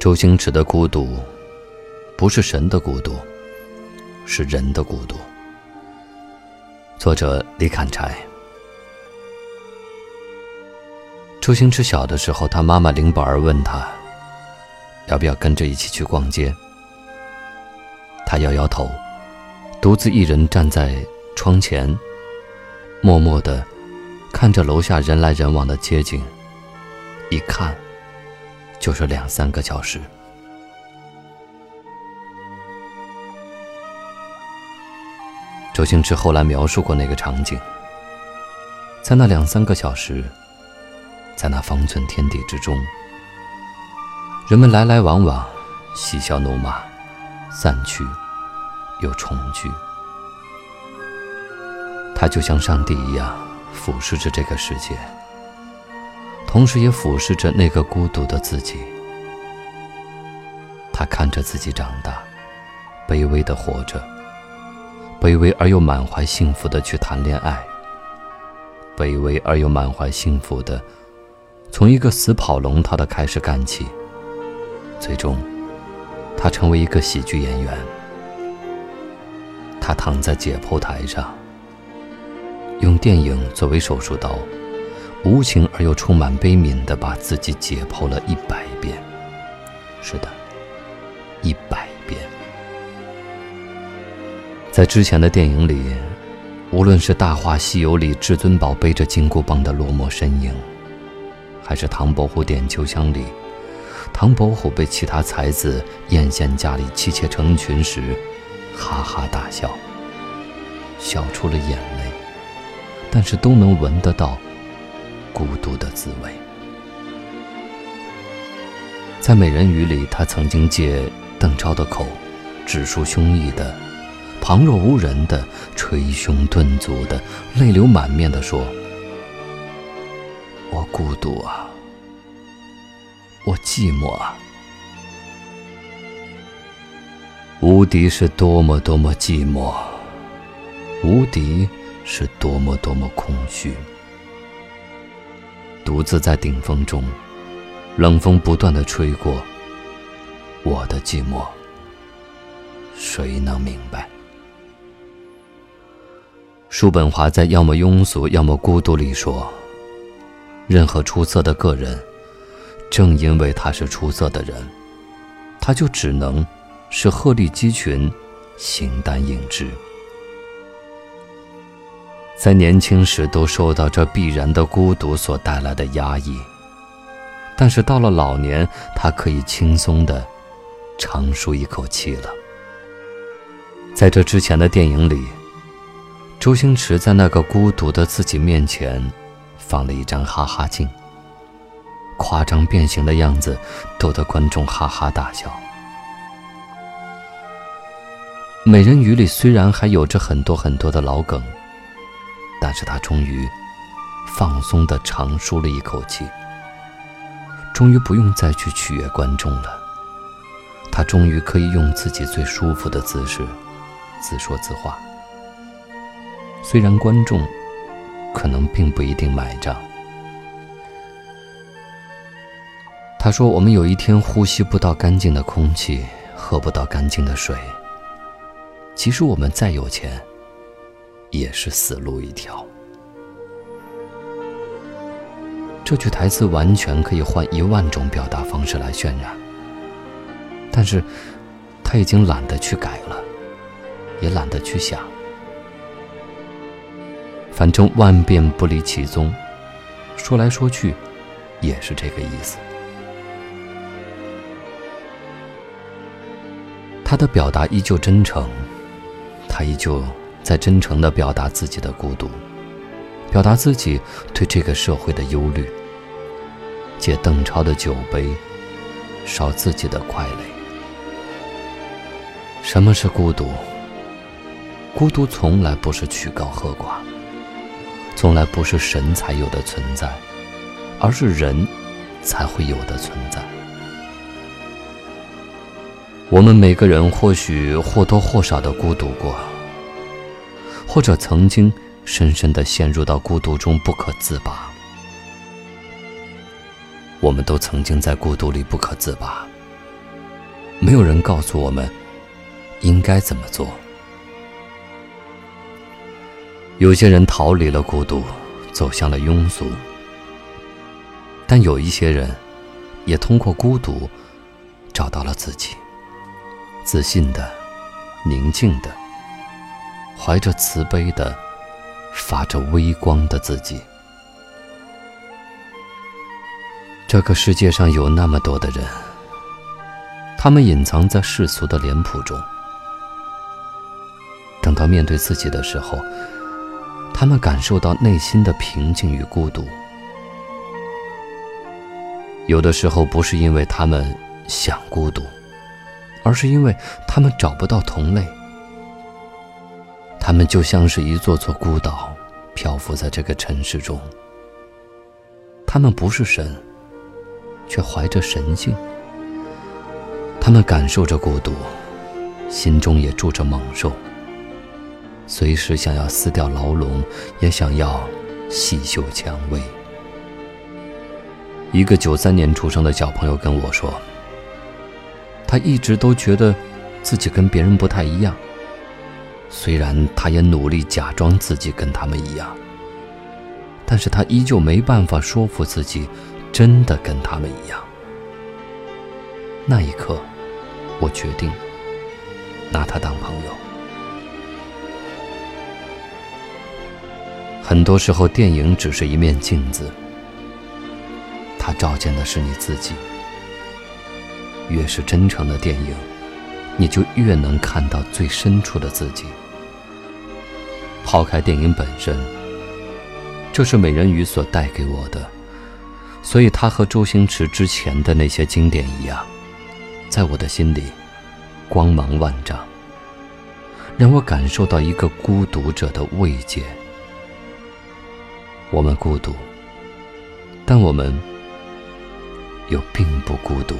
周星驰的孤独，不是神的孤独，是人的孤独。作者李砍柴。周星驰小的时候，他妈妈林宝儿问他，要不要跟着一起去逛街。他摇摇头，独自一人站在窗前，默默的看着楼下人来人往的街景，一看。就是两三个小时。周星驰后来描述过那个场景，在那两三个小时，在那方寸天地之中，人们来来往往，嬉笑怒骂，散去又重聚。他就像上帝一样，俯视着这个世界。同时也俯视着那个孤独的自己，他看着自己长大，卑微的活着，卑微而又满怀幸福的去谈恋爱，卑微而又满怀幸福的从一个死跑龙套的开始干起，最终，他成为一个喜剧演员。他躺在解剖台上，用电影作为手术刀。无情而又充满悲悯地把自己解剖了一百遍，是的，一百遍。在之前的电影里，无论是《大话西游》里至尊宝背着金箍棒的落寞身影，还是《唐伯虎点秋香》里唐伯虎被其他才子艳羡家里妻妾成群时，哈哈大笑，笑出了眼泪，但是都能闻得到。孤独的滋味，在《美人鱼》里，他曾经借邓超的口，直抒胸臆的、旁若无人的、捶胸顿足的、泪流满面的说：“我孤独啊，我寂寞啊，无敌是多么多么寂寞，无敌是多么多么空虚。”独自在顶峰中，冷风不断的吹过。我的寂寞，谁能明白？叔本华在《要么庸俗，要么孤独》里说：“任何出色的个人，正因为他是出色的人，他就只能是鹤立鸡群，形单影只。”在年轻时都受到这必然的孤独所带来的压抑，但是到了老年，他可以轻松的长舒一口气了。在这之前的电影里，周星驰在那个孤独的自己面前放了一张哈哈镜，夸张变形的样子逗得观众哈哈大笑。美人鱼里虽然还有着很多很多的老梗。但是他终于放松的长舒了一口气，终于不用再去取悦观众了。他终于可以用自己最舒服的姿势自说自话。虽然观众可能并不一定买账。他说：“我们有一天呼吸不到干净的空气，喝不到干净的水。即使我们再有钱。”也是死路一条。这句台词完全可以换一万种表达方式来渲染，但是他已经懒得去改了，也懒得去想，反正万变不离其宗，说来说去也是这个意思。他的表达依旧真诚，他依旧。在真诚地表达自己的孤独，表达自己对这个社会的忧虑，借邓超的酒杯烧自己的快乐。什么是孤独？孤独从来不是曲高和寡，从来不是神才有的存在，而是人才会有的存在。我们每个人或许或多或少的孤独过。或者曾经深深的陷入到孤独中不可自拔，我们都曾经在孤独里不可自拔，没有人告诉我们应该怎么做。有些人逃离了孤独，走向了庸俗；但有一些人，也通过孤独找到了自己，自信的、宁静的、怀着慈悲的、发着微光的自己。这个世界上有那么多的人，他们隐藏在世俗的脸谱中，等到面对自己的时候。他们感受到内心的平静与孤独，有的时候不是因为他们想孤独，而是因为他们找不到同类。他们就像是一座座孤岛，漂浮在这个尘世中。他们不是神，却怀着神性。他们感受着孤独，心中也住着猛兽。随时想要撕掉牢笼，也想要细嗅蔷薇。一个九三年出生的小朋友跟我说，他一直都觉得自己跟别人不太一样，虽然他也努力假装自己跟他们一样，但是他依旧没办法说服自己真的跟他们一样。那一刻，我决定拿他当朋友。很多时候，电影只是一面镜子，它照见的是你自己。越是真诚的电影，你就越能看到最深处的自己。抛开电影本身，这是美人鱼所带给我的，所以它和周星驰之前的那些经典一样，在我的心里光芒万丈，让我感受到一个孤独者的慰藉。我们孤独，但我们又并不孤独。